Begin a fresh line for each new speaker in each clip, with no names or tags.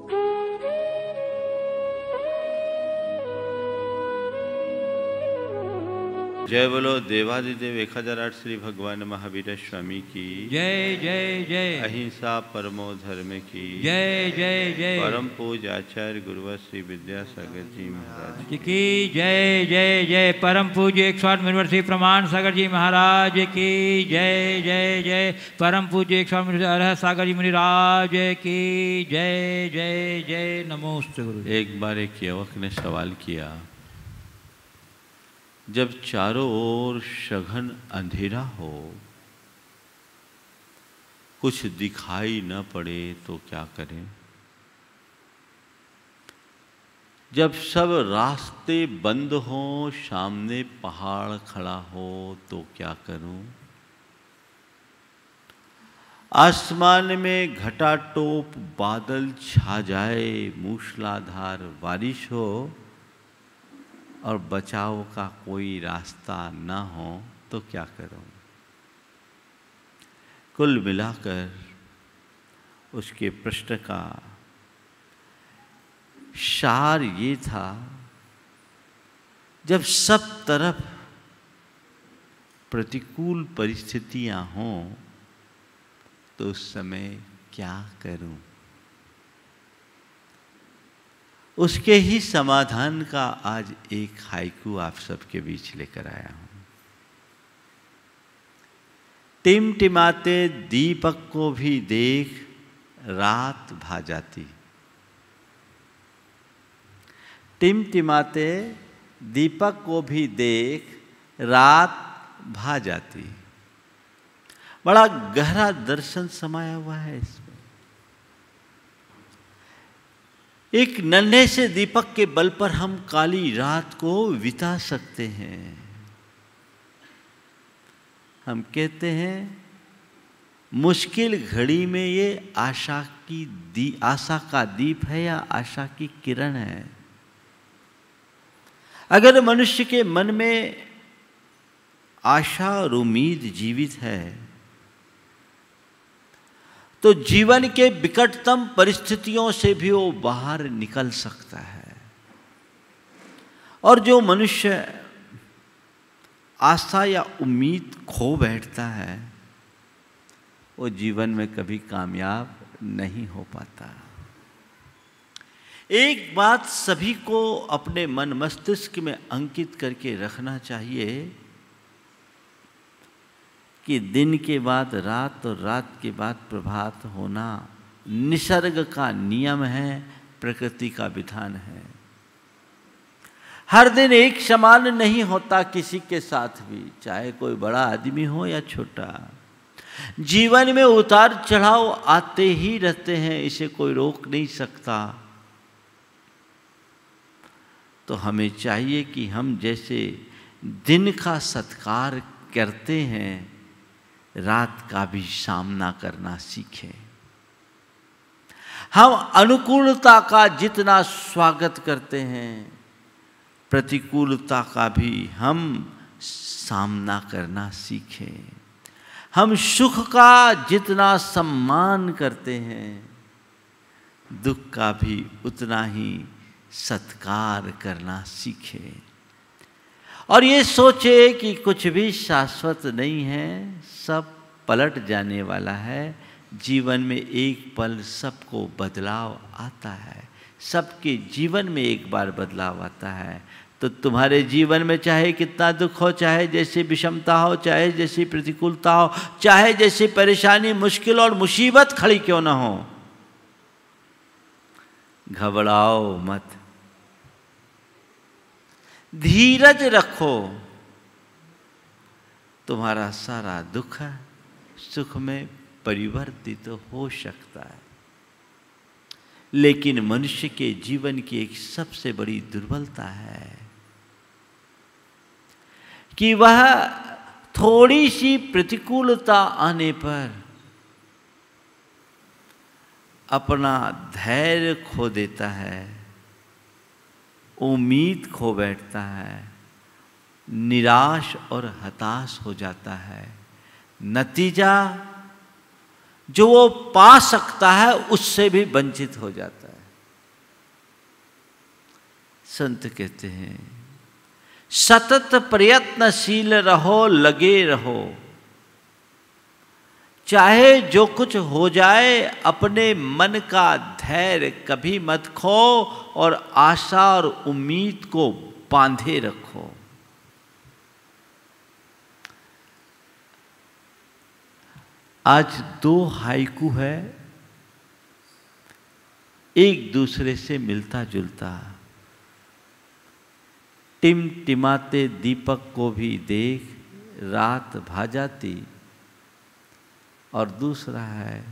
Hey. जय बोलो देवादिदेव एक हज़ार आठ श्री भगवान महावीर स्वामी की।
जय जय जय।
अहिंसा परमो धर्म की।
जय जय जय।
परम पूज आचार्य गुरुवर श्री विद्यासागर जी महाराज
की। जय जय जय। परम पूज्य एक सौ आठ यूनिवर्सिटी प्रमाण सागर जी महाराज की। जय जय जय। परम पूज्य एक सौ आठ अरह सागर जी मुनिराज की। जय जय जय। नमोस्त गुरु
एक बार एक युवक ने सवाल किया। जब चारों ओर सघन अंधेरा हो, कुछ दिखाई न पड़े तो क्या करें? जब सब रास्ते बंद हों, सामने पहाड़ खड़ा हो तो क्या करूँ? आसमान में घटा टोप बादल छा जाए, मूसलाधार बारिश हो और बचाव का कोई रास्ता न हो तो क्या करूँ? कुल मिलाकर उसके प्रश्न का सार ये था, जब सब तरफ़ प्रतिकूल परिस्थितियाँ हों तो उस समय क्या करूँ? उसके ही समाधान का आज एक हाइकू आप सबके बीच लेकर आया हूँ। टिमटिमाते दीपक को भी देख रात भा जाती टिमटिमाते दीपक को भी देख रात भा जाती बड़ा गहरा दर्शन समाया हुआ है इसमें। एक नन्हे से दीपक के बल पर हम काली रात को बिता सकते हैं। हम कहते हैं, मुश्किल घड़ी में ये आशा की दी, आशा का दीप है या आशा की किरण है? अगर मनुष्य के मन में आशा और उम्मीद जीवित है तो जीवन के विकटतम परिस्थितियों से भी वो बाहर निकल सकता है। और जो मनुष्य आशा या उम्मीद खो बैठता है, वो जीवन में कभी कामयाब नहीं हो पाता। एक बात सभी को अपने मन मस्तिष्क में अंकित करके रखना चाहिए कि दिन के बाद, रात और रात के बाद प्रभात होना निसर्ग का नियम है, प्रकृति का विधान है। हर दिन एक समान नहीं होता किसी के साथ भी, चाहे कोई बड़ा आदमी हो या छोटा। जीवन में उतार चढ़ाव आते ही रहते हैं, इसे कोई रोक नहीं सकता। तो हमें चाहिए कि हम जैसे दिन का सत्कार करते हैं रात का भी सामना करना सीखें। हम अनुकूलता का जितना स्वागत करते हैं, प्रतिकूलता का भी हम सामना करना सीखें। हम सुख का जितना सम्मान करते हैं, दुख का भी उतना ही सत्कार करना सीखें। और ये सोचे कि कुछ भी शाश्वत नहीं है, सब पलट जाने वाला है। जीवन में एक पल सबको बदलाव आता है। सबके जीवन में एक बार बदलाव आता है। तो तुम्हारे जीवन में चाहे कितना दुख हो, चाहे जैसी विषमता हो, चाहे जैसी प्रतिकूलता हो, चाहे जैसी परेशानी, मुश्किल और मुसीबत खड़ी क्यों ना हो। घबराओ मत। धीरज रखो। तुम्हारा सारा दुख सुख में परिवर्तित तो हो सकता है। लेकिन मनुष्य के जीवन की एक सबसे बड़ी दुर्बलता है कि वह थोड़ी सी प्रतिकूलता आने पर अपना धैर्य खो देता है। उम्मीद खो बैठता है, निराश और हताश हो जाता है। नतीजा जो वो पा सकता है, उससे भी वंचित हो जाता है। संत कहते हैं, सतत प्रयत्नशील रहो, लगे रहो। चाहे जो कुछ हो जाए, अपने मन का धैर्य कभी मत खो और आशा और उम्मीद को बांधे रखो। आज दो हाइकू है, एक दूसरे से मिलता जुलता टिम टिमाते दीपक को भी देख रात भा जाती। और दूसरा है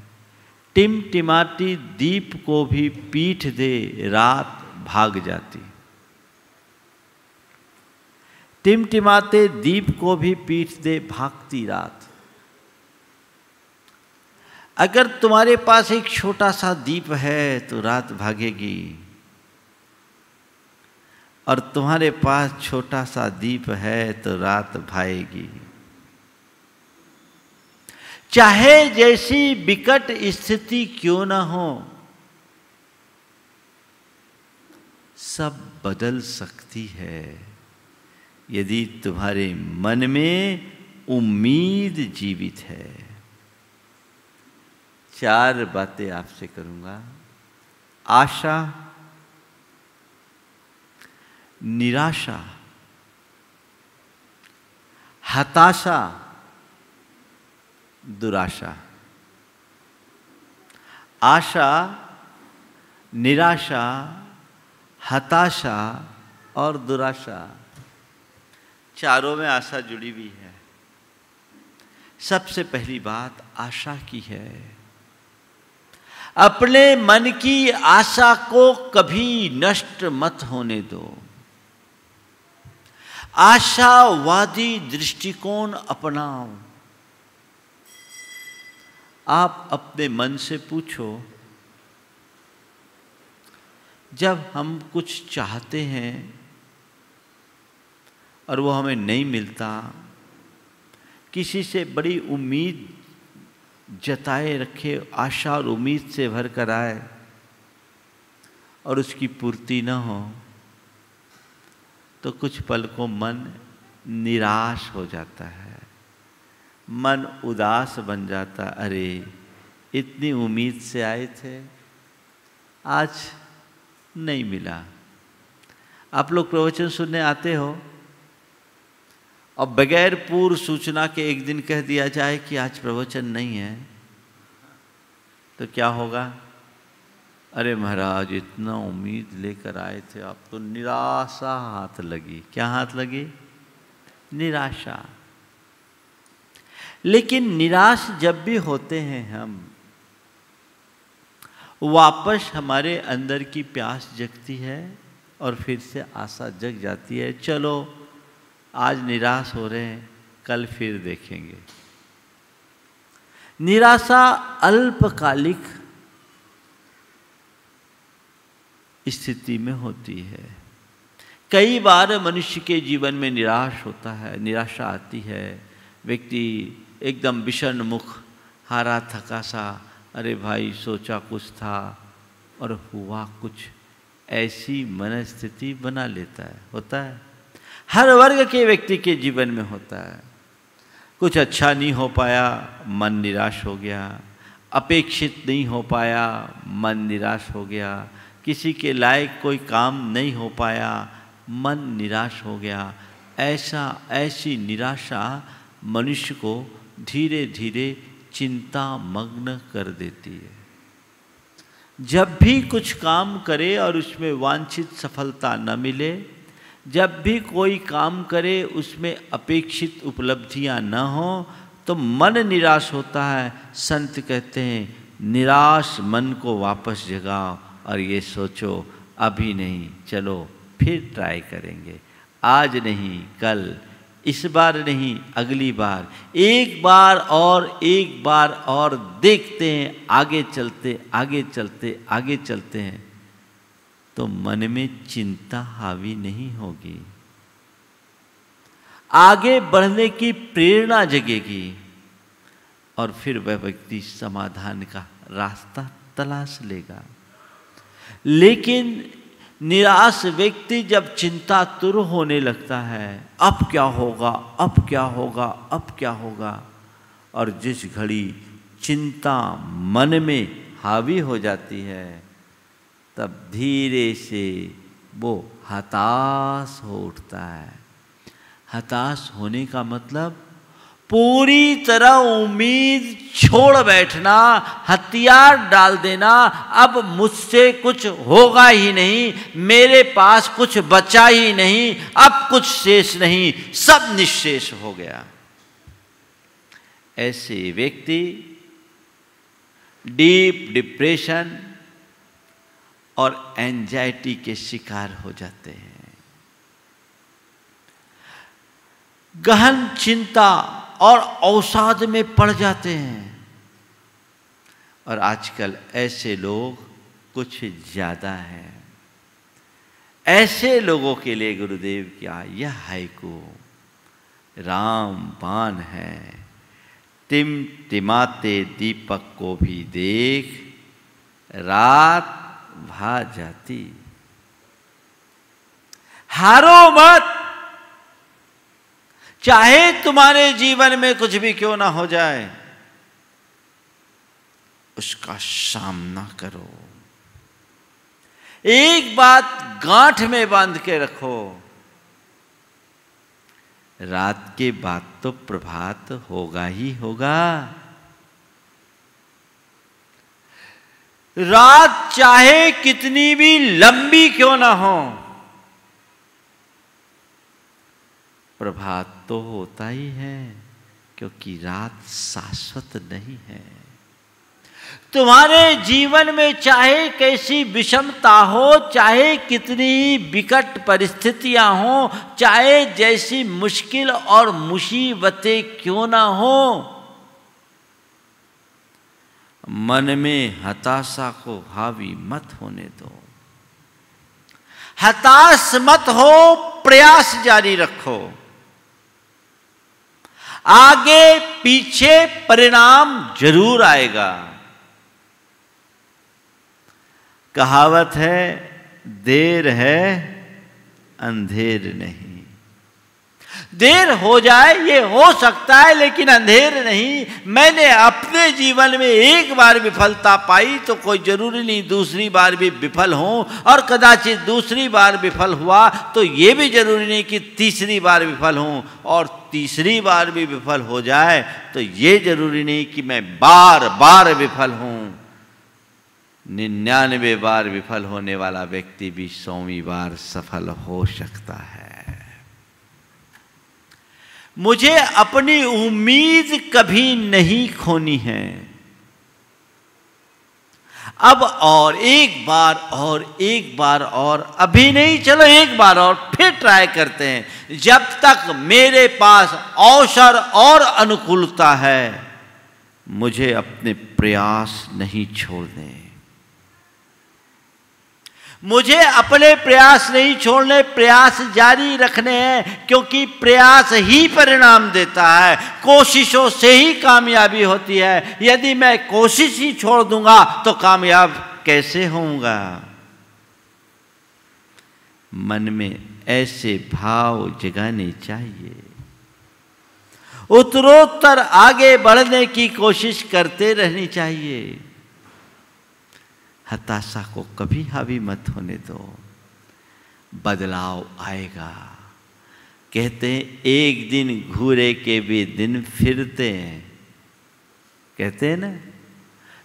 टिम टिमाटी दीप को भी पीठ दे रात भाग जाती। टिमटिमाते दीप को भी पीठ दे भागती रात। अगर तुम्हारे पास एक छोटा सा दीप है तो रात भागेगी, और तुम्हारे पास छोटा सा दीप है तो रात भाएगी चाहे जैसी विकट स्थिति क्यों ना हो, सब बदल सकती है। यदि तुम्हारे मन में उम्मीद जीवित है। चार बातें आपसे करूँगा। आशा, निराशा, हताशा दुराशा। आशा, निराशा, हताशा और दुराशा। चारों में आशा जुड़ी हुई है। सबसे पहली बात आशा की है। अपने मन की आशा को कभी नष्ट मत होने दो। आशावादी दृष्टिकोण अपनाओ। आप अपने मन से पूछो, जब हम कुछ चाहते हैं और वो हमें नहीं मिलता, किसी से बड़ी उम्मीद जताए रखे, आशा और उम्मीद से भर कर आए और उसकी पूर्ति न हो तो कुछ पल को मन निराश हो जाता है। मन उदास बन जाता, अरे, इतनी उम्मीद से आए थे, आज नहीं मिला। आप लोग प्रवचन सुनने आते हो, और बगैर पूर्व सूचना के एक दिन कह दिया जाए कि आज प्रवचन नहीं है तो क्या होगा? अरे महाराज, इतना उम्मीद लेकर आए थे आप तो निराशा हाथ लगी। क्या हाथ लगी? निराशा। लेकिन निराश जब भी होते हैं हम, वापस हमारे अंदर की प्यास जगती है और फिर से आशा जग जाती है, चलो आज निराश हो रहे हैं, कल फिर देखेंगे। निराशा अल्पकालिक स्थिति में होती है। कई बार मनुष्य के जीवन में निराश होता है, निराशा आती है, व्यक्ति एकदम विषण मुख, हारा थका सा अरे भाई सोचा कुछ था और हुआ कुछ। ऐसी मनस्थिति बना लेता है, होता है। हर वर्ग के व्यक्ति के जीवन में होता है। कुछ अच्छा नहीं हो पाया, मन निराश हो गया। अपेक्षित नहीं हो पाया, मन निराश हो गया। किसी के लायक कोई काम नहीं हो पाया, मन निराश हो गया। ऐसा, ऐसी निराशा मनुष्य को धीरे धीरे चिंता मग्न कर देती है। जब भी कुछ काम करे और उसमें वांछित सफलता न मिले, जब भी कोई काम करे, उसमें अपेक्षित उपलब्धियाँ न हो तो मन निराश होता है। संत कहते हैं, निराश मन को वापस जगाओ। और ये सोचो, अभी नहीं, चलो फिर ट्राई करेंगे। आज नहीं, कल इस बार नहीं, अगली बार। एक बार और, एक बार और देखते हैं, आगे चलते आगे चलते आगे चलते हैं। तो मन में चिंता हावी नहीं होगी। आगे बढ़ने की प्रेरणा जगेगी और फिर वह व्यक्ति समाधान का रास्ता तलाश लेगा। लेकिन निराश व्यक्ति जब चिंता तुर होने लगता है, अब क्या होगा, अब क्या होगा, अब क्या होगा? और जिस घड़ी चिंता मन में हावी हो जाती है, तब धीरे से वो हताश हो उठता है। हताश होने का मतलब पूरी तरह उम्मीद छोड़ बैठना, हथियार डाल देना, अब मुझसे कुछ होगा ही नहीं, मेरे पास कुछ बचा ही नहीं, अब कुछ शेष नहीं, सब निशेष हो गया। ऐसे व्यक्ति, डीप डिप्रेशन और एंजाइटी के शिकार हो जाते हैं। गहन चिंता और अवसाद में पड़ जाते हैं। और आजकल ऐसे लोग कुछ ज़्यादा हैं। ऐसे लोगों के लिए गुरुदेव क्या, यह हाइको राम पान है। टिम टिमाते दीपक को भी देख, रात भा जाती। हारो मत! चाहे तुम्हारे जीवन में कुछ भी क्यों ना हो जाए, उसका सामना करो। एक बात गांठ में बाँध के रखो। रात के बाद तो प्रभात होगा ही होगा। रात चाहे कितनी भी लंबी क्यों ना हो प्रभात तो होता ही है, क्योंकि रात शाश्वत नहीं है। तुम्हारे जीवन में चाहे कैसी विषमता हो, चाहे कितनी विकट परिस्थितियाँ हो, चाहे जैसी मुश्किल और मुसीबतें क्यों ना हो, मन में हताशा को हावी मत होने दो। हताश मत हो, प्रयास जारी रखो। आगे पीछे परिणाम ज़रूर आएगा। कहावत है देर है अंधेर नहीं। देर हो जाए, ये हो सकता है, लेकिन अंधेर नहीं। मैंने अपने जीवन में एक बार विफलता पाई तो कोई ज़रूरी नहीं दूसरी बार भी विफल हो। और कदाचित दूसरी बार विफल हुआ तो ये भी ज़रूरी नहीं कि तीसरी बार विफल हो। और तीसरी बार भी विफल हो जाए तो ये ज़रूरी नहीं कि मैं बार बार विफल हूँ। निन्यानवे बार विफल होने वाला व्यक्ति भी सौवीं बार सफल हो सकता है। मुझे अपनी उम्मीद कभी नहीं खोनी है। अब और एक बार और एक बार और, अभी नहीं, चलो एक बार और फिर ट्राई करते हैं। जब तक मेरे पास अवसर और अनुकूलता है, मुझे अपने प्रयास नहीं छोड़ छोड़ने। मुझे अपने प्रयास नहीं छोड़ने, प्रयास जारी रखने हैं, क्योंकि प्रयास ही परिणाम देता है। कोशिशों से ही कामयाबी होती है। यदि मैं कोशिश ही छोड़ दूँगा तो कामयाब कैसे होऊँगा? मन में ऐसे भाव जगाने चाहिए। उत्तरोत्तर आगे बढ़ने की कोशिश करते रहनी चाहिए। हताशा को कभी हावी मत होने दो। बदलाव आएगा। कहते हैं, एक दिन घूरे के भी दिन फिरते हैं। कहते हैं ना?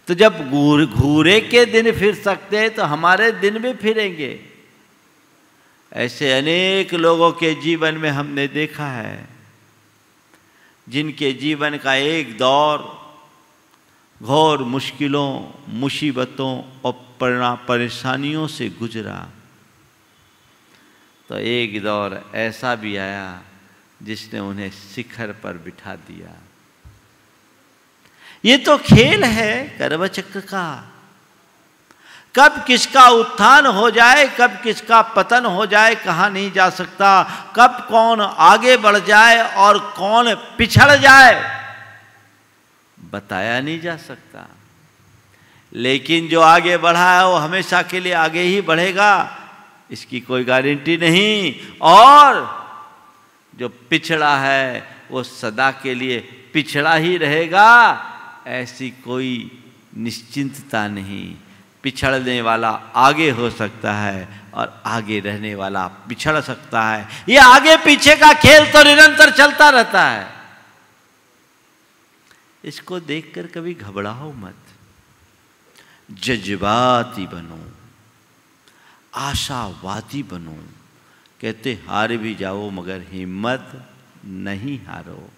तो जब घूरे के दिन फिर सकते हैं तो हमारे दिन भी फिरेंगे। ऐसे अनेक लोगों के जीवन में हमने देखा है, जिनके जीवन का एक दौर घोर मुश्किलों, मुसीबतों और परेशानियों से गुजरा। तो एक दौर ऐसा भी आया जिसने उन्हें शिखर पर बिठा दिया। ये तो खेल है कर्मचक्र का। कब किसका उत्थान हो जाए, कब किसका पतन हो जाए, कहा नहीं जा सकता। कब कौन आगे बढ़ जाए और कौन पिछड़ जाए। बताया नहीं जा सकता। लेकिन जो आगे बढ़ा है, वो हमेशा के लिए आगे ही बढ़ेगा। इसकी कोई गारंटी नहीं। और जो पिछड़ा है, वो सदा के लिए पिछड़ा ही रहेगा। ऐसी कोई निश्चिंतता नहीं। पिछड़ने वाला आगे हो सकता है और आगे रहने वाला पिछड़ सकता है। ये आगे पीछे का खेल तो निरंतर चलता रहता है। इसको देखकर कभी घबराओ मत। जज्बाती बनो, आशावादी बनो, कहते हार भी जाओ मगर हिम्मत नहीं हारो।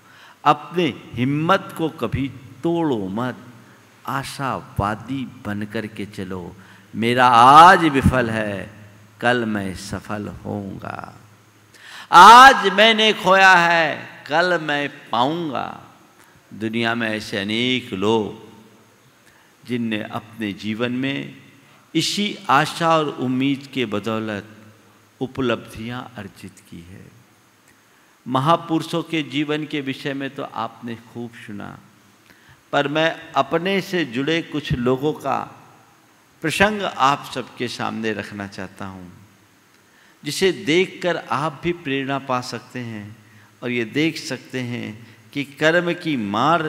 अपने हिम्मत को कभी तोड़ो मत, आशावादी बन कर के चलो। मेरा आज विफल है, कल मैं सफल होऊँगा। आज मैंने खोया है, कल मैं पाऊँगा। दुनिया में ऐसे अनेक लोग जिनने अपने जीवन में इसी आशा और उम्मीद के बदौलत उपलब्धियाँ अर्जित की है। महापुरुषों के जीवन के विषय में तो आपने खूब सुना, पर मैं अपने से जुड़े कुछ लोगों का प्रसंग आप सबके सामने रखना चाहता हूँ, जिसे देखकर आप भी प्रेरणा पा सकते हैं और ये देख सकते हैं कि कर्म की मार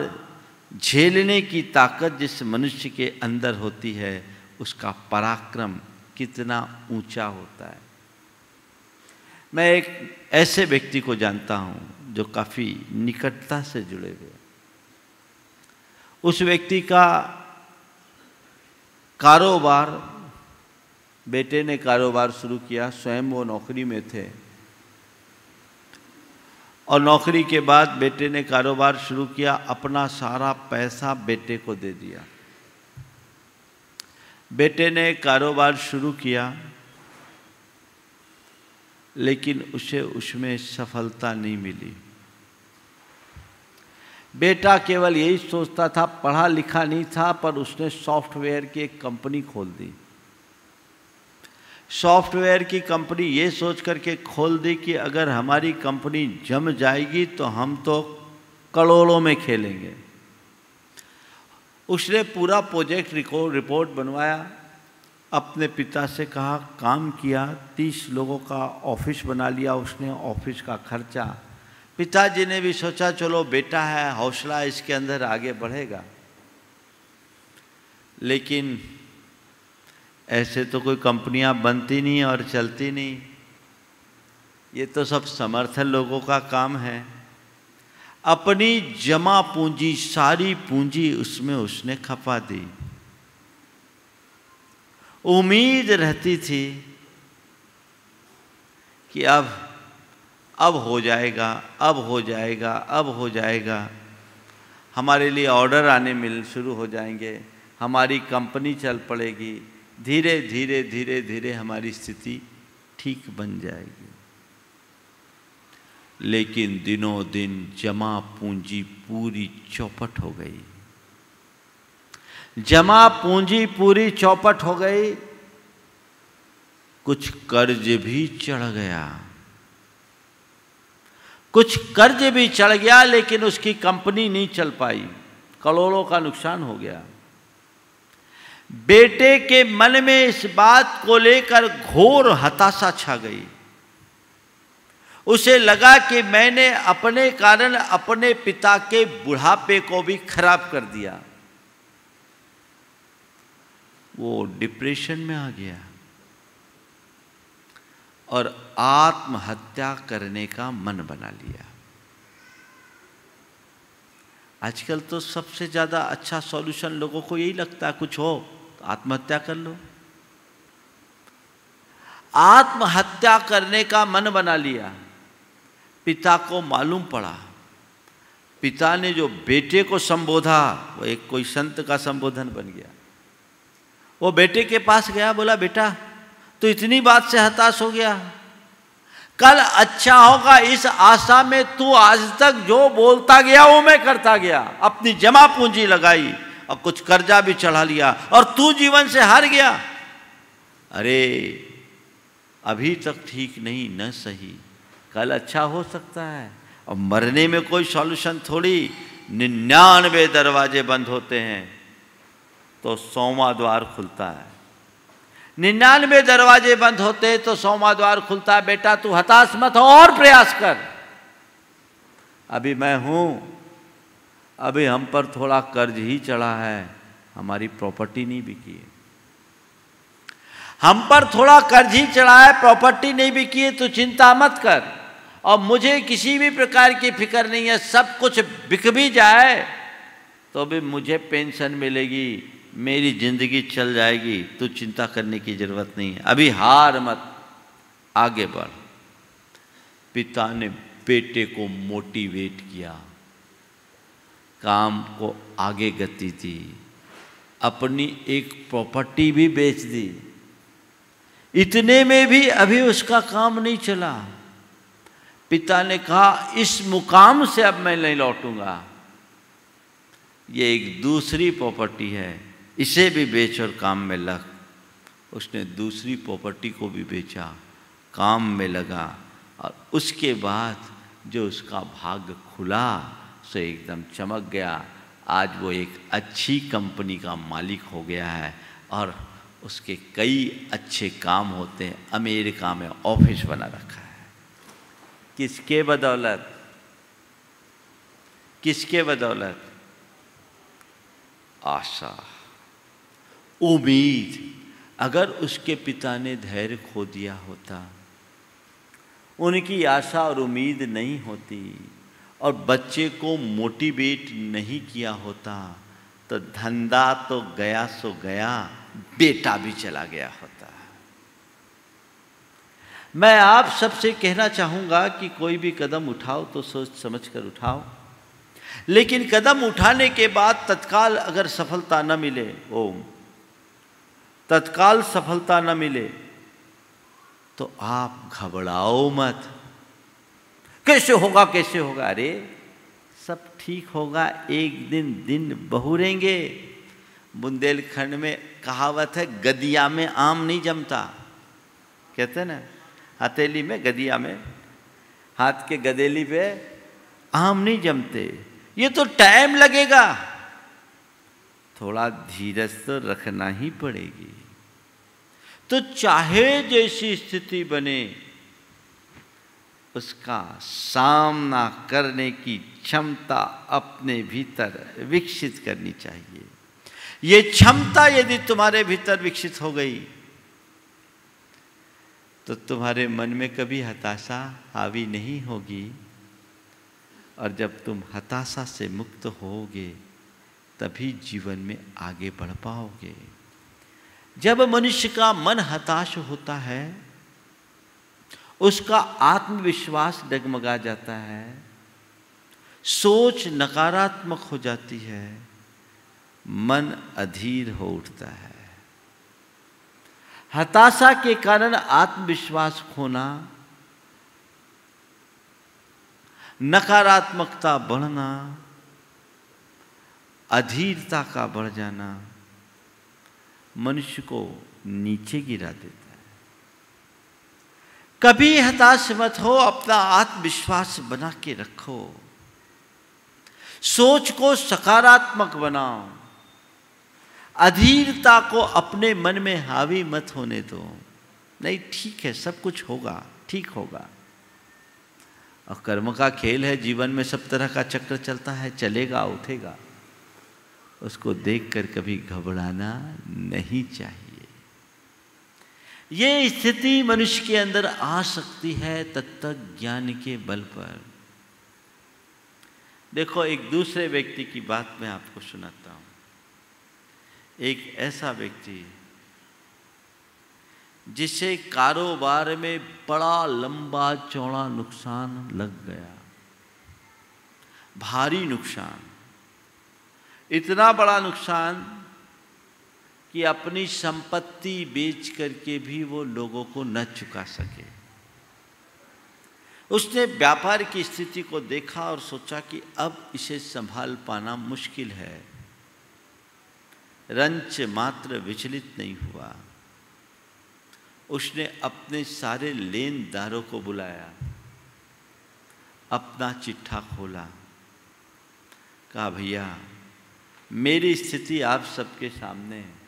झेलने की ताकत जिस मनुष्य के अंदर होती है, उसका पराक्रम कितना ऊँचा होता है। मैं एक ऐसे व्यक्ति को जानता हूँ जो काफ़ी निकटता से जुड़े हुए उस व्यक्ति का कारोबार, बेटे ने कारोबार शुरू किया, स्वयं वो नौकरी में थे। और नौकरी के बाद बेटे ने कारोबार शुरू किया, अपना सारा पैसा बेटे को दे दिया। बेटे ने कारोबार शुरू किया, लेकिन उसे उसमें सफलता नहीं मिली। बेटा केवल यही सोचता था, पढ़ा लिखा नहीं था, पर उसने सॉफ्टवेयर की एक कंपनी खोल दी। सॉफ्टवेयर की कंपनी ये सोच करके खोल दी कि अगर हमारी कंपनी जम जाएगी तो हम तो करोड़ों में खेलेंगे। उसने पूरा प्रोजेक्ट रिपोर्ट बनवाया, अपने पिता से कहा, काम किया, तीस लोगों का ऑफ़िस बना लिया उसने, ऑफ़िस का खर्चा। पिताजी ने भी सोचा, चलो बेटा है, हौसला इसके अंदर आगे बढ़ेगा। लेकिन ऐसे तो कोई कंपनियाँ बनती नहीं और चलती नहीं। ये तो सब समर्थन लोगों का काम है। अपनी जमा पूंजी, सारी पूंजी उसमें उसने खपा दी। उम्मीद रहती थी कि अब अब हो जाएगा, अब हो जाएगा, अब हो जाएगा। हमारे लिए ऑर्डर आने मिल, शुरू हो जाएँगे। हमारी कंपनी चल पड़ेगी। धीरे धीरे धीरे धीरे हमारी स्थिति ठीक बन जाएगी। लेकिन दिनों दिन जमा पूंजी पूरी चौपट हो गई। जमा पूंजी पूरी चौपट हो गई, कुछ कर्ज भी चढ़ गया। कुछ कर्ज भी चढ़ गया, लेकिन उसकी कंपनी नहीं चल पाई। करोड़ों का नुकसान हो गया। बेटे के मन में इस बात को लेकर घोर हताशा छा गई। उसे लगा कि मैंने अपने कारण अपने पिता के बुढ़ापे को भी खराब कर दिया। वो डिप्रेशन में आ गया और आत्महत्या करने का मन बना लिया। आजकल तो सबसे ज़्यादा अच्छा सॉल्यूशन लोगों को यही लगता है, कुछ हो। तो आत्महत्या कर लो। आत्महत्या करने का मन बना लिया। पिता को मालूम पड़ा। पिता ने जो बेटे को संबोधा, वो एक कोई संत का संबोधन बन गया। वो बेटे के पास गया, बोला, बेटा तो इतनी बात से हताश हो गया। कल अच्छा होगा इस आशा में तू आज तक जो बोलता गया, वो मैं करता गया। अपनी जमा पूंजी लगाई। और कुछ कर्जा भी चढ़ा लिया और तू जीवन से हार गया। अरे, अभी तक ठीक नहीं, न सही। कल अच्छा हो सकता है। और मरने में कोई सॉल्यूशन थोड़ी, निन्यानवे दरवाजे बंद होते हैं तो सौवा द्वार खुलता है। निन्यानवे दरवाजे बंद होते हैं तो सौमा द्वार खुलता है। बेटा, तू हताश मत हो, और प्रयास कर। अभी मैं हूँ अभी हम पर थोड़ा कर्ज ही चढ़ा है। हमारी प्रॉपर्टी नहीं बिकी है। हम पर थोड़ा कर्ज ही चढ़ा है प्रॉपर्टी नहीं बिकी है तो चिंता मत कर। और मुझे किसी भी प्रकार की फ़िक्र नहीं है, सब कुछ बिक भी जाए तो भी मुझे पेंशन मिलेगी, मेरी ज़िंदगी चल जाएगी तो चिंता करने की ज़रूरत नहीं है। अभी हार मत, आगे बढ़। पिता ने बेटे को मोटिवेट किया। काम को आगे गति दी, अपनी एक प्रॉपर्टी भी बेच दी। इतने में भी अभी उसका काम नहीं चला। पिता ने कहा, इस मुकाम से अब मैं नहीं लौटूँगा। ये एक दूसरी प्रॉपर्टी है, इसे भी बेच और काम में लग। उसने दूसरी प्रॉपर्टी को भी बेचा, काम में लगा और उसके बाद जो उसका भाग्य खुला से एकदम चमक गया। आज वो एक अच्छी कंपनी का मालिक हो गया है और उसके कई अच्छे काम होते हैं। अमेरिका में ऑफ़िस बना रखा है। किसके बदौलत? किसके बदौलत? आशा। उम्मीद। अगर उसके पिता ने धैर्य खो दिया होता, उनकी आशा और उम्मीद नहीं होती और बच्चे को मोटिवेट नहीं किया होता तो धंधा तो गया सो गया, बेटा भी चला गया होता। मैं आप सबसे कहना चाहूँगा कि कोई भी कदम उठाओ तो सोच समझ कर उठाओ। लेकिन कदम उठाने के बाद तत्काल अगर सफलता न मिले, ओम, तत्काल सफलता न मिले तो आप घबराओ मत। कैसे होगा कैसे होगा? अरे, सब ठीक होगा, एक दिन दिन बहुरेंगे। बुंदेलखंड में कहावत है, गदिया में आम नहीं जमता। कहते ना, हथेली में, गदिया में, हाथ के गदेली पे आम नहीं जमते। ये तो टाइम लगेगा। थोड़ा धीरज तो रखना ही पड़ेगी। तो चाहे जैसी स्थिति बने उसका सामना करने की क्षमता अपने भीतर विकसित करनी चाहिए। ये क्षमता यदि तुम्हारे भीतर विकसित हो गई तो तुम्हारे मन में कभी हताशा हावी नहीं होगी, और जब तुम हताशा से मुक्त होगे, तभी जीवन में आगे बढ़ पाओगे। जब मनुष्य का मन हताश होता है उसका आत्मविश्वास डगमगा जाता है। सोच नकारात्मक हो जाती है। मन अधीर हो उठता है। हताशा के कारण आत्मविश्वास खोना, नकारात्मकता बढ़ना, अधीरता का बढ़ जाना, मनुष्य को नीचे गिरा देता है। कभी हताश मत हो, अपना आत्मविश्वास बना के रखो। सोच को सकारात्मक बनाओ। अधीरता को अपने मन में हावी मत होने दो। नहीं, ठीक है, सब कुछ होगा, ठीक होगा। और कर्म का खेल है, जीवन में सब तरह का चक्र चलता है, चलेगा, उठेगा। उसको देखकर कभी घबराना नहीं चाहिए। ये स्थिति मनुष्य के अंदर आ सकती है तत्त ज्ञान के बल पर। देखो, एक दूसरे व्यक्ति की बात मैं आपको सुनाता हूँ। एक ऐसा व्यक्ति जिसे कारोबार में बड़ा लंबा चौड़ा नुकसान लग गया। भारी नुकसान। इतना बड़ा नुकसान कि अपनी संपत्ति बेच करके भी वो लोगों को न चुका सके। उसने व्यापार की स्थिति को देखा और सोचा कि अब इसे संभाल पाना मुश्किल है। रंच मात्र विचलित नहीं हुआ। उसने अपने सारे लेनदारों को बुलाया। अपना चिट्ठा खोला। कहा, भैया, मेरी स्थिति आप सबके सामने है।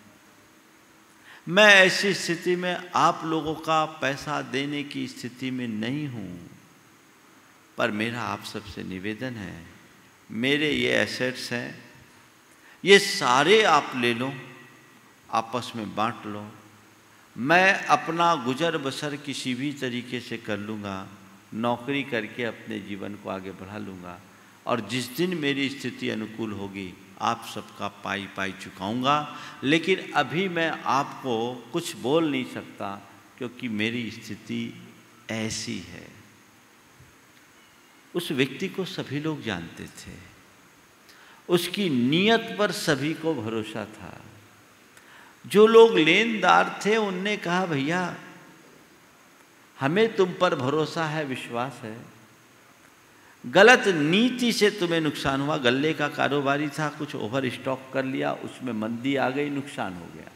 मैं ऐसी स्थिति में आप लोगों का पैसा देने की स्थिति में नहीं हूँ, पर मेरा आप सबसे निवेदन है, मेरे ये एसेट्स हैं, ये सारे आप ले लो, आपस में बांट लो। मैं अपना गुजर बसर किसी भी तरीके से कर लूँगा, नौकरी करके अपने जीवन को आगे बढ़ा लूँगा, और जिस दिन मेरी स्थिति अनुकूल होगी आप सबका पाई पाई चुकाऊँगा। लेकिन अभी मैं आपको कुछ बोल नहीं सकता, क्योंकि मेरी स्थिति ऐसी है। उस व्यक्ति को सभी लोग जानते थे। उसकी नीयत पर सभी को भरोसा था। जो लोग लेनदार थे, उनने कहा, भैया, हमें तुम पर भरोसा है, विश्वास है। गलत नीति से तुम्हें नुकसान हुआ। गल्ले का कारोबारी था, कुछ ओवर स्टॉक कर लिया, उसमें मंदी आ गई, नुकसान हो गया।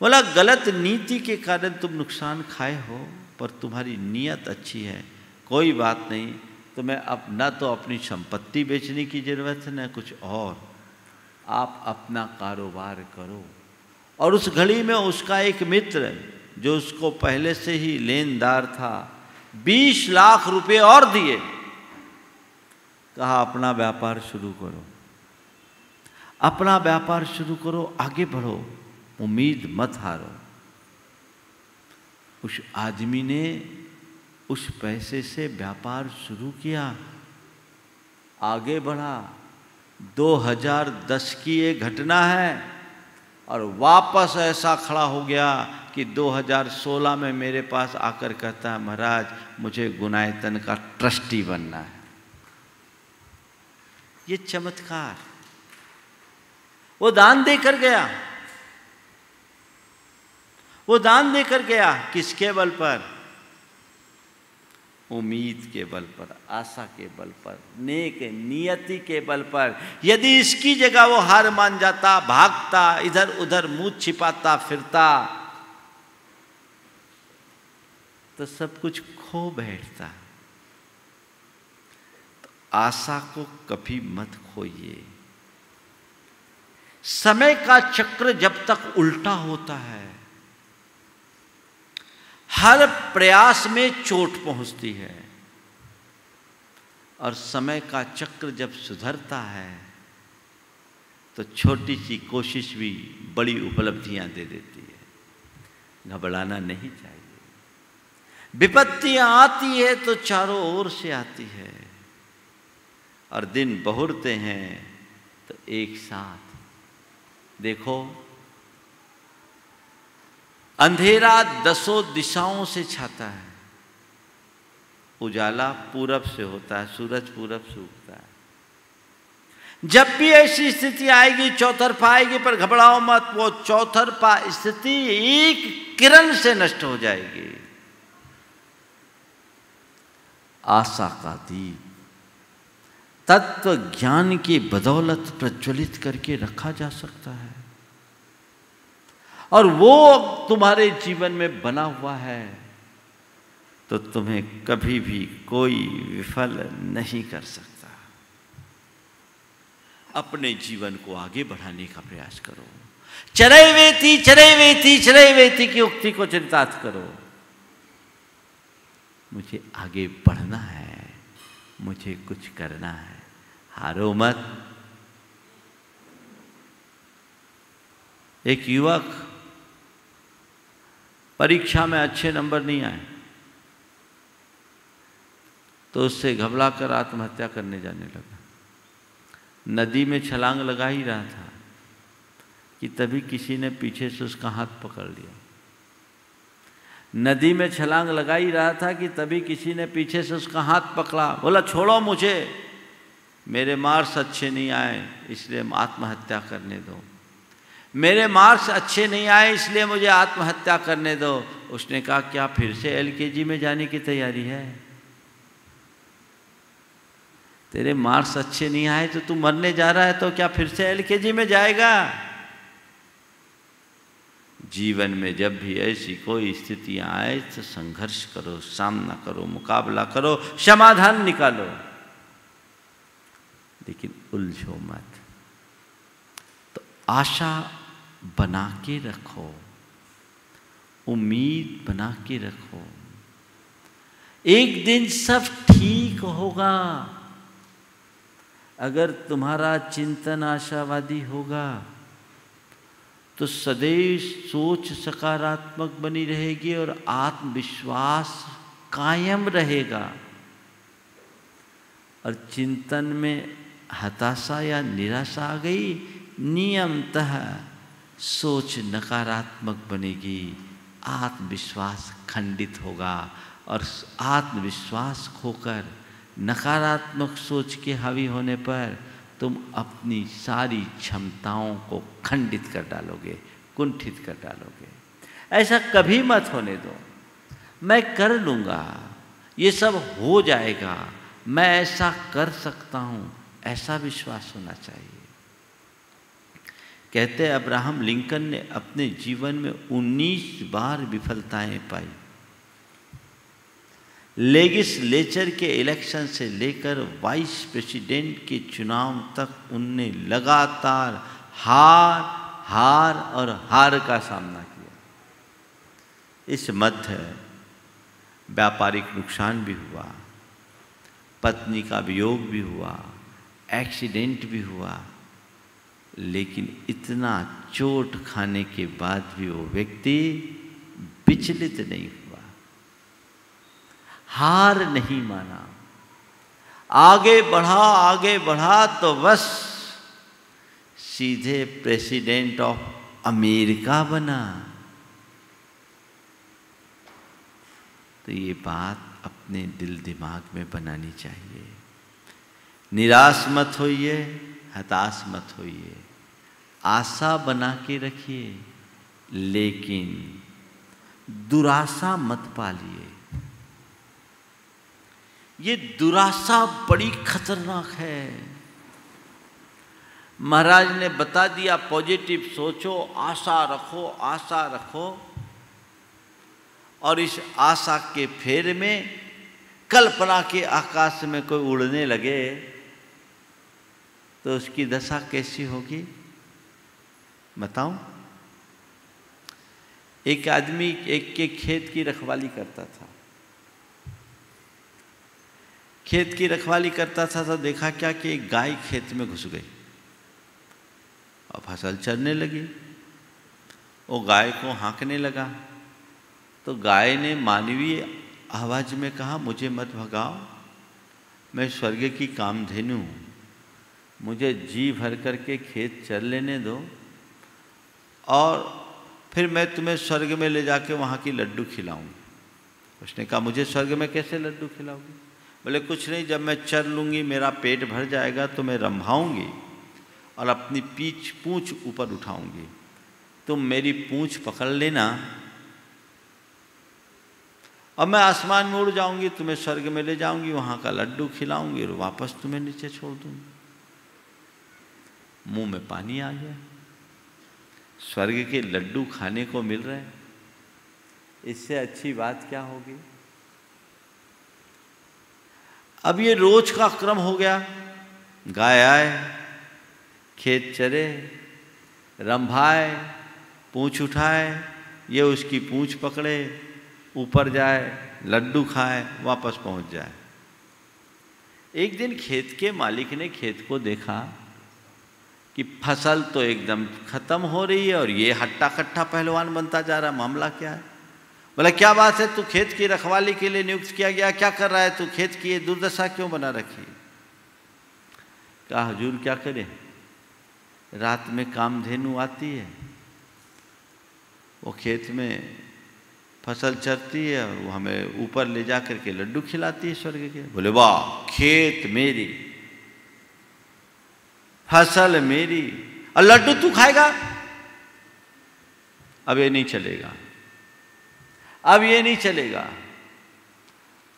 बोला, गलत नीति के कारण तुम नुकसान खाए हो, पर तुम्हारी नीयत अच्छी है। कोई बात नहीं, तुम्हें अब न तो अपनी संपत्ति बेचने की ज़रूरत है, न कुछ और। आप अपना कारोबार करो। और उस घड़ी में उसका एक मित्र, जो उसको पहले से ही लेनदार था, बीस लाख रुपए और दिए। कहा, अपना व्यापार शुरू करो। अपना व्यापार शुरू करो, आगे बढ़ो, उम्मीद मत हारो। उस आदमी ने उस पैसे से व्यापार शुरू किया। आगे बढ़ा। 2010 की ये घटना है और वापस ऐसा खड़ा हो गया कि 2016 में मेरे पास आकर कहता है, महाराज, मुझे गुनायतन का ट्रस्टी बनना है। ये चमत्कार। वो दान देकर गया। वो दान देकर गया किसके बल पर? उम्मीद के बल पर, आशा के बल पर, नेक, नियति के बल पर। यदि इसकी जगह वो हार मान जाता, भागता इधर उधर मुँह छिपाता, फिरता तो सब कुछ खो बैठता। आशा को कभी मत खोइए। समय का चक्र जब तक उल्टा होता है, हर प्रयास में चोट पहुँचती है और समय का चक्र जब सुधरता है तो छोटी सी कोशिश भी बड़ी उपलब्धियाँ दे देती है। घबराना नहीं चाहिए। विपत्तियाँ आती है तो चारों ओर से आती है। और दिन बहुरते हैं तो एक साथ। देखो, अंधेरा दसों दिशाओं से छाता है। उजाला पूरब से होता है, सूरज पूरब से उगता है। जब भी ऐसी स्थिति आएगी चौथरफा आएगी, पर घबराओ मत, वो चौथरफा स्थिति एक किरण से नष्ट हो जाएगी। आशा का दीप। तत्व ज्ञान की बदौलत प्रज्वलित करके रखा जा सकता है। और वो तुम्हारे जीवन में बना हुआ है तो तुम्हें कभी भी कोई विफल नहीं कर सकता। अपने जीवन को आगे बढ़ाने का प्रयास करो। चरय वेती चरय वेती चरय वेती की उक्ति को चिंतात करो। मुझे आगे बढ़ना है, मुझे कुछ करना है। हारो मत एक युवक परीक्षा में अच्छे नंबर नहीं आए तो उससे घबरा कर आत्महत्या करने जाने लगा। नदी में छलांग लगा ही रहा था कि तभी किसी ने पीछे से उसका हाथ पकड़ लिया। नदी में छलांग लगा ही रहा था कि तभी किसी ने पीछे से उसका हाथ पकड़ा। बोला, छोड़ो मुझे। मेरे मार्क्स अच्छे नहीं आए, इसलिए आत्महत्या करने दो। मेरे मार्क्स अच्छे नहीं आए, इसलिए मुझे आत्महत्या करने दो। उसने कहा, क्या फिर से एलकेजी में जाने की तैयारी है? तेरे मार्क्स अच्छे नहीं आए तो तू मरने जा रहा है तो क्या फिर से एलकेजी में जाएगा? जीवन में जब भी ऐसी कोई स्थितियाँ आए तो संघर्ष करो, सामना करो, मुकाबला करो, समाधान निकालो। लेकिन उलझो मत। तो आशा बना के रखो, उम्मीद बना के रखो। एक दिन सब ठीक होगा, अगर तुम्हारा चिंतन आशावादी होगा तो सदैव सोच सकारात्मक बनी रहेगी और आत्मविश्वास कायम रहेगा। और चिंतन में हताशा या निराशा आ गई, नियमतः सोच नकारात्मक बनेगी, आत्मविश्वास खंडित होगा और आत्मविश्वास खोकर नकारात्मक सोच के हावी होने पर तुम अपनी सारी क्षमताओं को खंडित कर डालोगे, कुंठित कर डालोगे। ऐसा कभी मत होने दो। मैं कर लूँगा, ये सब हो जाएगा, मैं ऐसा कर सकता हूँ। ऐसा विश्वास होना चाहिए। कहते अब्राहम लिंकन ने अपने जीवन में 19 बार विफलताएँ पाई। लेजिस्लेचर के इलेक्शन से लेकर वाइस प्रेसिडेंट के चुनाव तक उनने लगातार हार हार और हार का सामना किया। इस मध्य व्यापारिक नुकसान भी हुआ, पत्नी का वियोग भी हुआ एक्सीडेंट भी हुआ, लेकिन इतना चोट खाने के बाद भी वो व्यक्ति विचलित नहीं हुआ। हार नहीं माना। आगे बढ़ा आगे बढ़ा तो बस सीधे प्रेसिडेंट ऑफ़ अमेरिका बना। तो ये बात अपने दिल दिमाग में बनानी चाहिए। निराश मत होइए, हताश मत होइए। आशा बना के रखिए, लेकिन दुराशा मत पालिए। ये दुराशा बड़ी खतरनाक है। महाराज ने बता दिया, पॉजिटिव सोचो, आशा रखो आशा रखो। और इस आशा के फेर में कल्पना के आकाश में कोई उड़ने लगे। तो उसकी दशा कैसी होगी? बताऊँ? एक आदमी एक के खेत की रखवाली करता था। खेत की रखवाली करता था तो देखा क्या कि एक गाय खेत में घुस गई। और फ़सल चरने लगी। वो गाय को हाँकने लगा। तो गाय ने मानवीय आवाज़ में कहा, मुझे मत भगाओ। मैं स्वर्ग की कामधेनु हूँ। मुझे जी भर करके खेत चल लेने दो और फिर मैं तुम्हें स्वर्ग में ले जाके वहाँ की लड्डू खिलाऊँगी उसने कहा, मुझे स्वर्ग में कैसे लड्डू खिलाऊँगी बोले, कुछ नहीं, जब मैं चल लूँगी, मेरा पेट भर जाएगा तो मैं रंभाऊँगी और अपनी पीछ पूँछ ऊपर उठाऊँगी। तुम मेरी पूँछ पकड़ लेना और मैं आसमान में उड़ जाऊँगी, तुम्हें स्वर्ग में ले जाऊँगी, वहाँ का लड्डू खिलाऊँगी और वापस तुम्हें नीचे छोड़ दूँगी। मुँह में पानी आ गया। स्वर्ग के लड्डू खाने को मिल रहे हैं। इससे अच्छी बात क्या होगी? अब ये रोज का क्रम हो गया। गाय आए, खेत चरे, रंभाए, पूछ उठाए, ये उसकी पूछ पकड़े, ऊपर जाए, लड्डू खाए, वापस पहुँच जाए। एक दिन खेत के मालिक ने खेत को देखा। कि फ़सल तो एकदम ख़त्म हो रही है और ये हट्टा कट्टा पहलवान बनता जा रहा मामला क्या है? बोला, क्या बात है? तू खेत की रखवाली के लिए नियुक्त किया गया, क्या कर रहा है तू? खेत की ये दुर्दशा क्यों बना रखी कहा, हजूर, क्या करे? रात में कामधेनु आती है, वो खेत में फ़सल चरती है वो हमें ऊपर ले जा करके लड्डू खिलाती है स्वर्ग के। बोले, वाह, खेत मेरी फ़सल मेरी। और लड्डू तू खाएगा? अब ये नहीं चलेगा। अब ये नहीं चलेगा।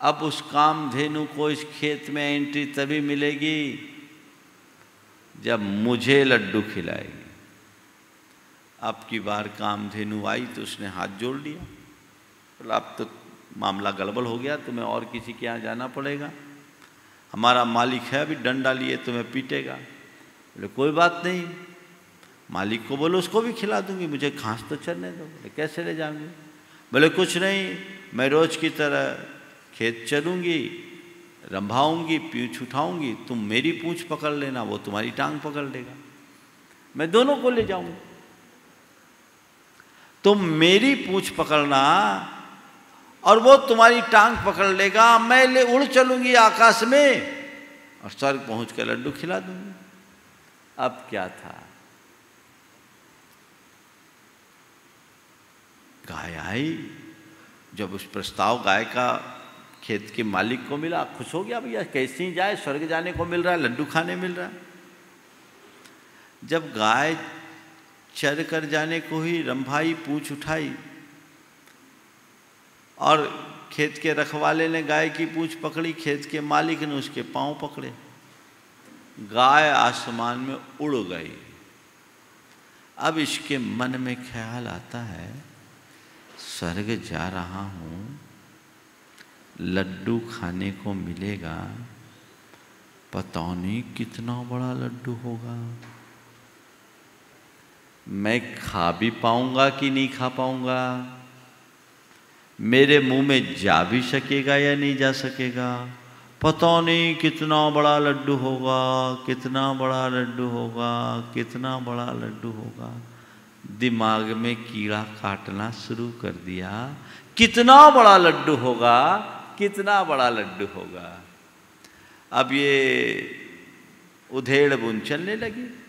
अब उस काम धेनु को इस खेत में एंट्री तभी मिलेगी जब मुझे लड्डू खिलाएगी। अब की बार काम धेनु आई तो उसने हाथ जोड़ लिया बोला, अब तो मामला गड़बड़ हो गया, तुम्हें और किसी के यहाँ जाना पड़ेगा। हमारा मालिक है, अभी डंडा लिए तुम्हें पीटेगा। बोले, कोई बात नहीं। मालिक को बोलो, उसको भी खिला दूँगी। मुझे घास तो चलने दो। बोले, कैसे ले जाऊँगी? बोले, कुछ नहीं। मैं रोज की तरह खेत चलूँगी रंभाऊँगी, पूछ उठाऊँगी। तुम मेरी पूछ पकड़ लेना, वो तुम्हारी टांग पकड़ लेगा। मैं दोनों को ले जाऊँगा। तुम मेरी पूछ पकड़ना और वो तुम्हारी टांग पकड़ लेगा। मैं ले, उड़ चलूँगी आकाश में और स्वर्ग पहुँच कर लड्डू खिला दूँगी। अब क्या था? गाय आई। जब उस प्रस्ताव गाय का खेत के मालिक को मिला, खुश हो गया, भैया, कैसे ही जाए? स्वर्ग जाने को मिल रहा है, लड्डू खाने मिल रहा है। जब गाय चर कर जाने को ही रंभाई पूछ उठाई, और खेत के रखवाले ने गाय की पूछ पकड़ी, खेत के मालिक ने उसके पाँव पकड़े। गाय आसमान में उड़ गई। अब इसके मन में ख्याल आता है, स्वर्ग जा रहा हूँ, लड्डू खाने को मिलेगा, पता नहीं कितना बड़ा लड्डू होगा। मैं खा भी पाऊँगा कि नहीं खा पाऊँगा? मेरे मुँह में जा भी सकेगा या नहीं जा सकेगा? पता नहीं कितना बड़ा लड्डू होगा, कितना बड़ा लड्डू होगा, कितना बड़ा लड्डू होगा। दिमाग में कीड़ा काटना शुरू कर दिया। कितना बड़ा लड्डू होगा, कितना बड़ा लड्डू होगा। अब ये उधेड़ बुन चलने लगी।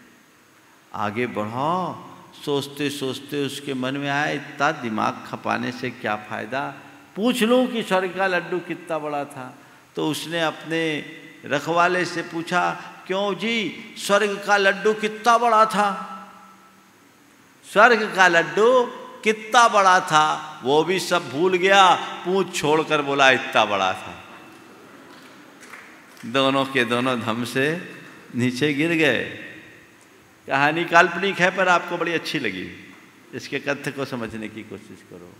आगे बढ़ो। सोचते सोचते उसके मन में आया, इतना दिमाग खपाने से क्या फ़ायदा? पूछ लूँ कि स्वर्ग का लड्डू कितना बड़ा था? तो उसने अपने रखवाले से पूछा, क्यों जी, स्वर्ग का लड्डू कितना बड़ा था? स्वर्ग का लड्डू कितना बड़ा था, वो भी सब भूल गया, पूछ छोड़कर बोला, इतना बड़ा था। दोनों के दोनों धम से नीचे गिर गए। कहानी काल्पनिक है, पर आपको बड़ी अच्छी लगी। इसके कथ्य को समझने की कोशिश करो।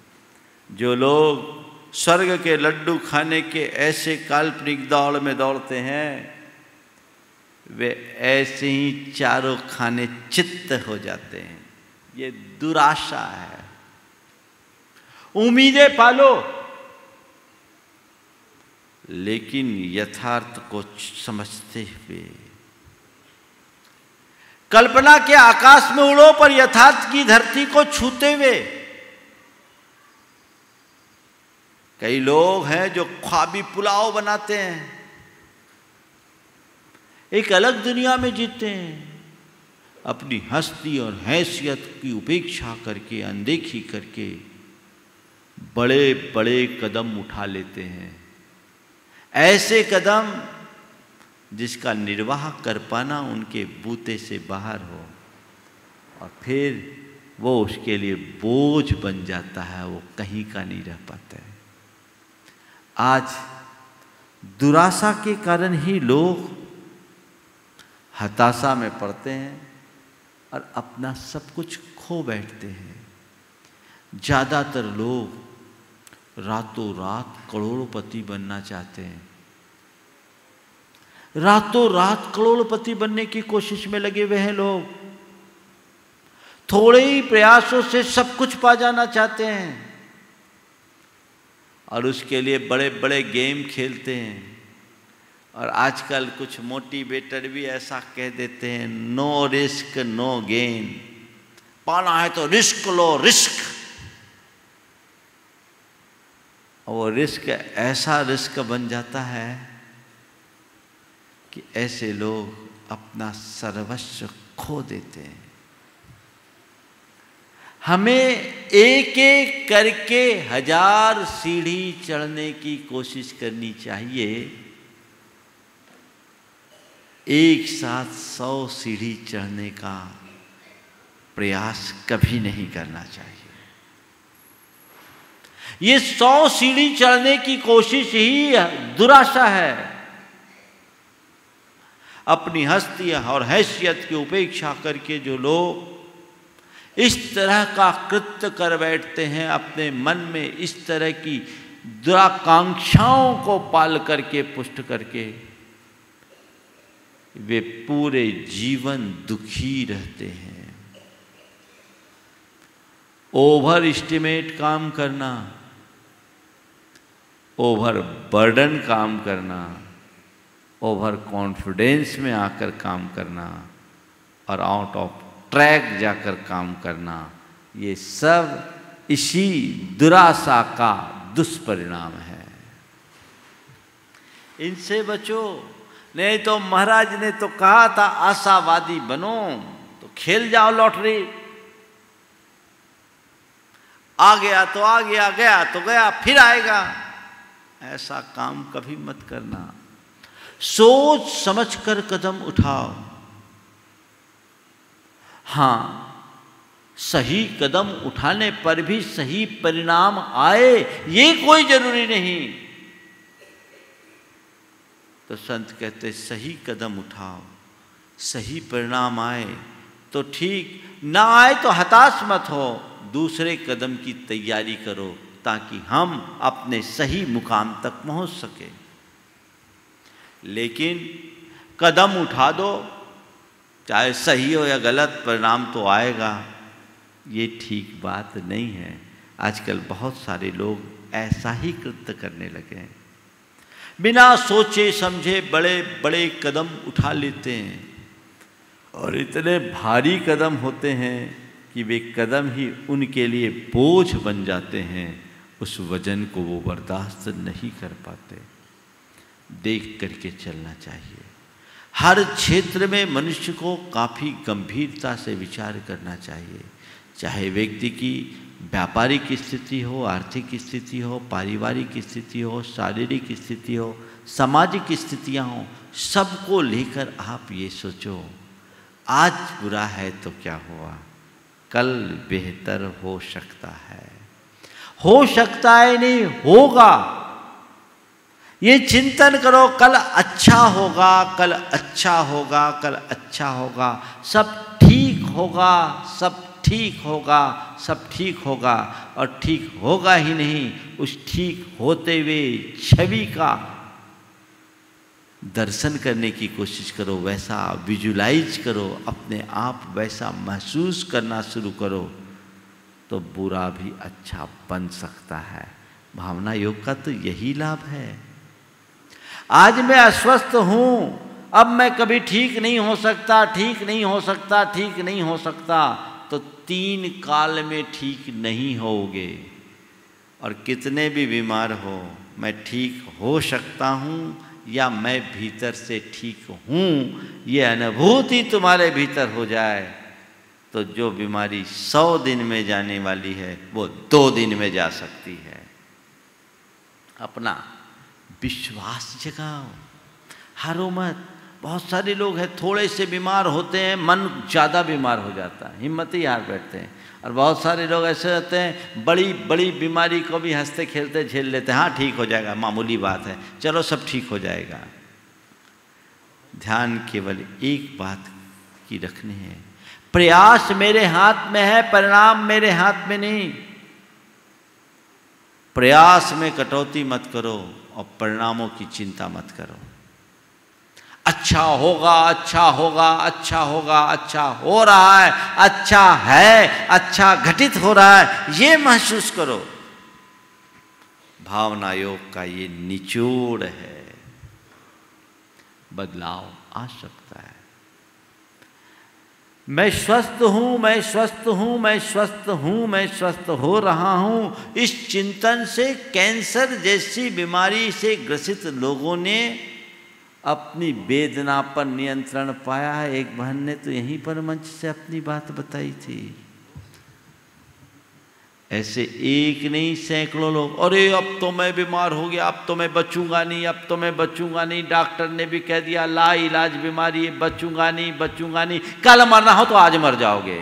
जो लोग स्वर्ग के लड्डू खाने के ऐसे काल्पनिक दौड़ में दौड़ते हैं, वे ऐसे ही चारों खाने चित्त हो जाते हैं। ये दुराशा है। उम्मीदें पालो। लेकिन यथार्थ को समझते हुए। कल्पना के आकाश में उड़ो पर यथार्थ की धरती को छूते हुए। कई लोग हैं जो ख्वाबी पुलाव बनाते हैं। एक अलग दुनिया में जीते हैं। अपनी हस्ती और हैसियत की उपेक्षा करके, अनदेखी करके बड़े बड़े कदम उठा लेते हैं। ऐसे कदम जिसका निर्वाह कर पाना उनके बूते से बाहर हो, और फिर वो उसके लिए बोझ बन जाता है, वो कहीं का नहीं रह पाता है। आज दुराशा के कारण ही लोग हताशा में पड़ते हैं और अपना सब कुछ खो बैठते हैं। ज़्यादातर लोग रातों रात करोड़पति बनना चाहते हैं। रातों रात करोड़पति बनने की कोशिश में लगे हुए हैं लोग। थोड़े ही प्रयासों से सब कुछ पा जाना चाहते हैं। और उसके लिए बड़े बड़े गेम खेलते हैं। और आजकल कुछ मोटिवेटर भी ऐसा कह देते हैं, नो रिस्क, नो गेन। पाना है तो रिस्क लो, रिस्क। वो रिस्क, ऐसा रिस्क बन जाता है कि ऐसे लोग अपना सर्वस्व खो देते हैं। हमें एक एक करके हज़ार सीढ़ी चढ़ने की कोशिश करनी चाहिए। एक साथ सौ सीढ़ी चढ़ने का प्रयास कभी नहीं करना चाहिए। ये सौ सीढ़ी चढ़ने की कोशिश ही दुराशा है। अपनी हस्ती और हैसियत की उपेक्षा करके जो लोग इस तरह का कृत्य कर बैठते हैं, अपने मन में इस तरह की दुराकांक्षाओं को पाल करके, पुष्ट करके, वे पूरे जीवन दुखी रहते हैं। ओवर इस्टीमेट काम करना, ओवर बर्डन काम करना, ओवर कॉन्फिडेंस में आकर काम करना, और आउट ऑफ़ ट्रैक जाकर काम करना, ये सब इसी दुराशा का दुष्परिणाम है। इनसे बचो, नहीं तो महाराज ने तो कहा था, आशावादी बनो तो खेल जाओ लॉटरी। आ गया तो आ गया गया तो गया, फिर आएगा। ऐसा काम कभी मत करना। सोच समझकर कदम उठाओ। हाँ, सही कदम उठाने पर भी सही परिणाम आए, ये कोई ज़रूरी नहीं। तो संत कहते, सही कदम उठाओ, सही परिणाम आए तो ठीक, ना आए तो हताश मत हो, दूसरे कदम की तैयारी करो, ताकि हम अपने सही मुकाम तक पहुँच सके। लेकिन कदम उठा दो चाहे सही हो या गलत, परिणाम तो आएगा। ये ठीक बात नहीं है। आजकल बहुत सारे लोग ऐसा ही कृत्य करने लगे हैं। बिना सोचे, समझे बड़े बड़े कदम उठा लेते हैं। और इतने भारी कदम होते हैं कि वे कदम ही उनके लिए बोझ बन जाते हैं। उस वज़न को वो बर्दाश्त नहीं कर पाते। देख करके चलना चाहिए। हर क्षेत्र में मनुष्य को काफ़ी गंभीरता से विचार करना चाहिए। चाहे व्यक्ति की व्यापारिक स्थिति हो, आर्थिक स्थिति हो, पारिवारिक स्थिति हो, शारीरिक स्थिति हो, सामाजिक स्थितियाँ हो, सबको लेकर आप ये सोचो, आज बुरा है तो क्या हुआ? कल बेहतर हो सकता है। हो सकता है नहीं, होगा। ये चिंतन करो, कल अच्छा होगा, कल अच्छा होगा, कल अच्छा होगा। सब ठीक होगा, सब ठीक होगा, सब ठीक होगा। और ठीक होगा ही नहीं, उस ठीक होते हुए छवि का दर्शन करने की कोशिश करो, वैसा विजुलाइज करो, अपने आप वैसा महसूस करना शुरू करो तो बुरा भी अच्छा बन सकता है। भावना योग का तो यही लाभ है। आज मैं अस्वस्थ हूँ, अब मैं कभी ठीक नहीं हो सकता, ठीक नहीं हो सकता, ठीक नहीं हो सकता तो तीन काल में ठीक नहीं होगे। और कितने भी बीमार हो, मैं ठीक हो सकता हूँ या मैं भीतर से ठीक हूँ, ये अनुभूति तुम्हारे भीतर हो जाए तो जो बीमारी सौ दिन में जाने वाली है, वो दो दिन में जा सकती है। अपना विश्वास जगाओ हारो मत बहुत सारे लोग हैं, थोड़े से बीमार होते हैं, मन ज़्यादा बीमार हो जाता है, हिम्मत ही हार बैठते हैं। और बहुत सारे लोग ऐसे होते हैं, बड़ी बड़ी बीमारी को भी हँसते खेलते झेल लेते हैं हाँ ठीक हो जाएगा, मामूली बात है, चलो सब ठीक हो जाएगा। ध्यान केवल एक बात की रखनी है, प्रयास मेरे हाथ में है, परिणाम मेरे हाथ में नहीं। प्रयास में कटौती मत करो। और परिणामों की चिंता मत करो। अच्छा होगा अच्छा होगा अच्छा होगा अच्छा हो रहा है अच्छा है अच्छा घटित हो रहा है, ये महसूस करो। भावना योग का ये निचोड़ है। बदलाव आ सकता है। मैं स्वस्थ हूँ, मैं स्वस्थ हूँ, मैं स्वस्थ हूँ, मैं स्वस्थ हो रहा हूँ। इस चिंतन से कैंसर जैसी बीमारी से ग्रसित लोगों ने अपनी वेदना पर नियंत्रण पाया है। एक बहन ने तो यहीं पर मंच से अपनी बात बताई थी। ऐसे एक नहीं, सैकड़ों लोग, अरे, अब तो मैं बीमार हो गया, अब तो मैं बचूँगा नहीं, अब तो मैं बचूँगा नहीं। डॉक्टर ने भी कह दिया, ला इलाज बीमारी है, बचूँगा नहीं बचूँगा नहीं। कल मरना हो तो आज मर जाओगे।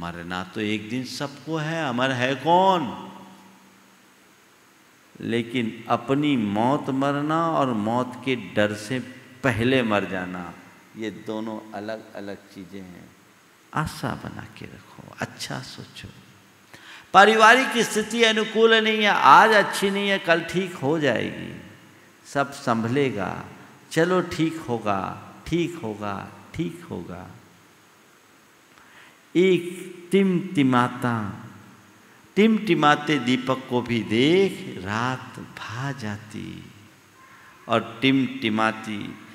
मरना तो एक दिन सबको है, अमर है कौन? लेकिन अपनी मौत मरना और मौत के डर से पहले मर जाना, ये दोनों अलग अलग चीज़ें हैं। आशा बना के रखो अच्छा सोचो। पारिवारिक स्थिति अनुकूल नहीं है, आज अच्छी नहीं है, कल ठीक हो जाएगी। सब संभलेगा, चलो ठीक होगा ठीक होगा ठीक होगा। एक टिमटिमाता, टिमटिमाते दीपक को भी देख रात भा जाती। और टिमटिमाती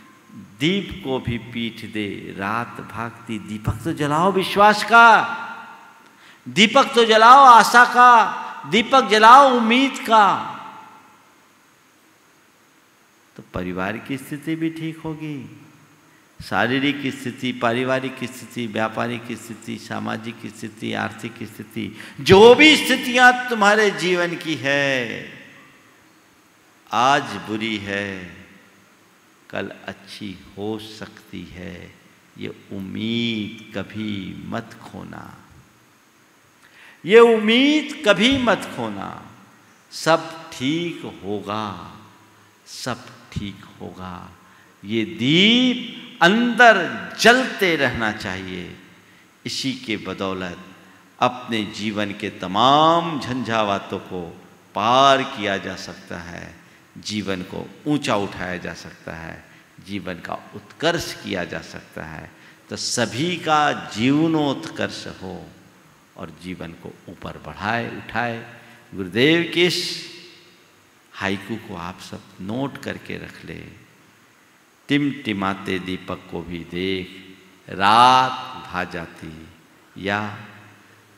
दीप को भी पीठ दे, रात भागती। दीपक तो जलाओ विश्वास का। दीपक तो जलाओ आशा का। दीपक जलाओ उम्मीद का। तो परिवार की स्थिति भी ठीक होगी। शारीरिक स्थिति, पारिवारिक स्थिति, व्यापारिक स्थिति, सामाजिक स्थिति, आर्थिक स्थिति, जो भी स्थितियाँ तुम्हारे जीवन की है, आज बुरी है। कल अच्छी हो सकती है। ये उम्मीद कभी मत खोना। ये उम्मीद कभी मत खोना। सब ठीक होगा। सब ठीक होगा। ये दीप अंदर जलते रहना चाहिए। इसी के बदौलत अपने जीवन के तमाम झंझावातों को पार किया जा सकता है। जीवन को ऊँचा उठाया जा सकता है, जीवन का उत्कर्ष किया जा सकता है। तो सभी का जीवनोत्कर्ष हो और जीवन को ऊपर बढ़ाए, उठाए। गुरुदेव के इस हाइकू को आप सब नोट करके रख ले। टिमटिमाते दीपक को भी देख, रात भा जाती। या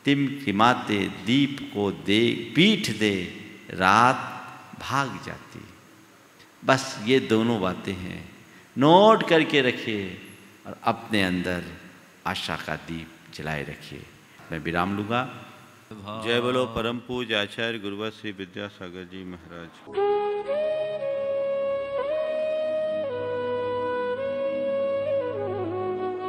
टिमटिमाते दीप को दे पीठ दे, रात भाग जाती बस ये दोनों बातें हैं। नोट करके रखिए और अपने अंदर आशा का दीप जलाए रखिए। मैं विराम लूँगा। जय बोलो परम पूज आचार्य गुरुवर श्री विद्यासागर जी महाराज।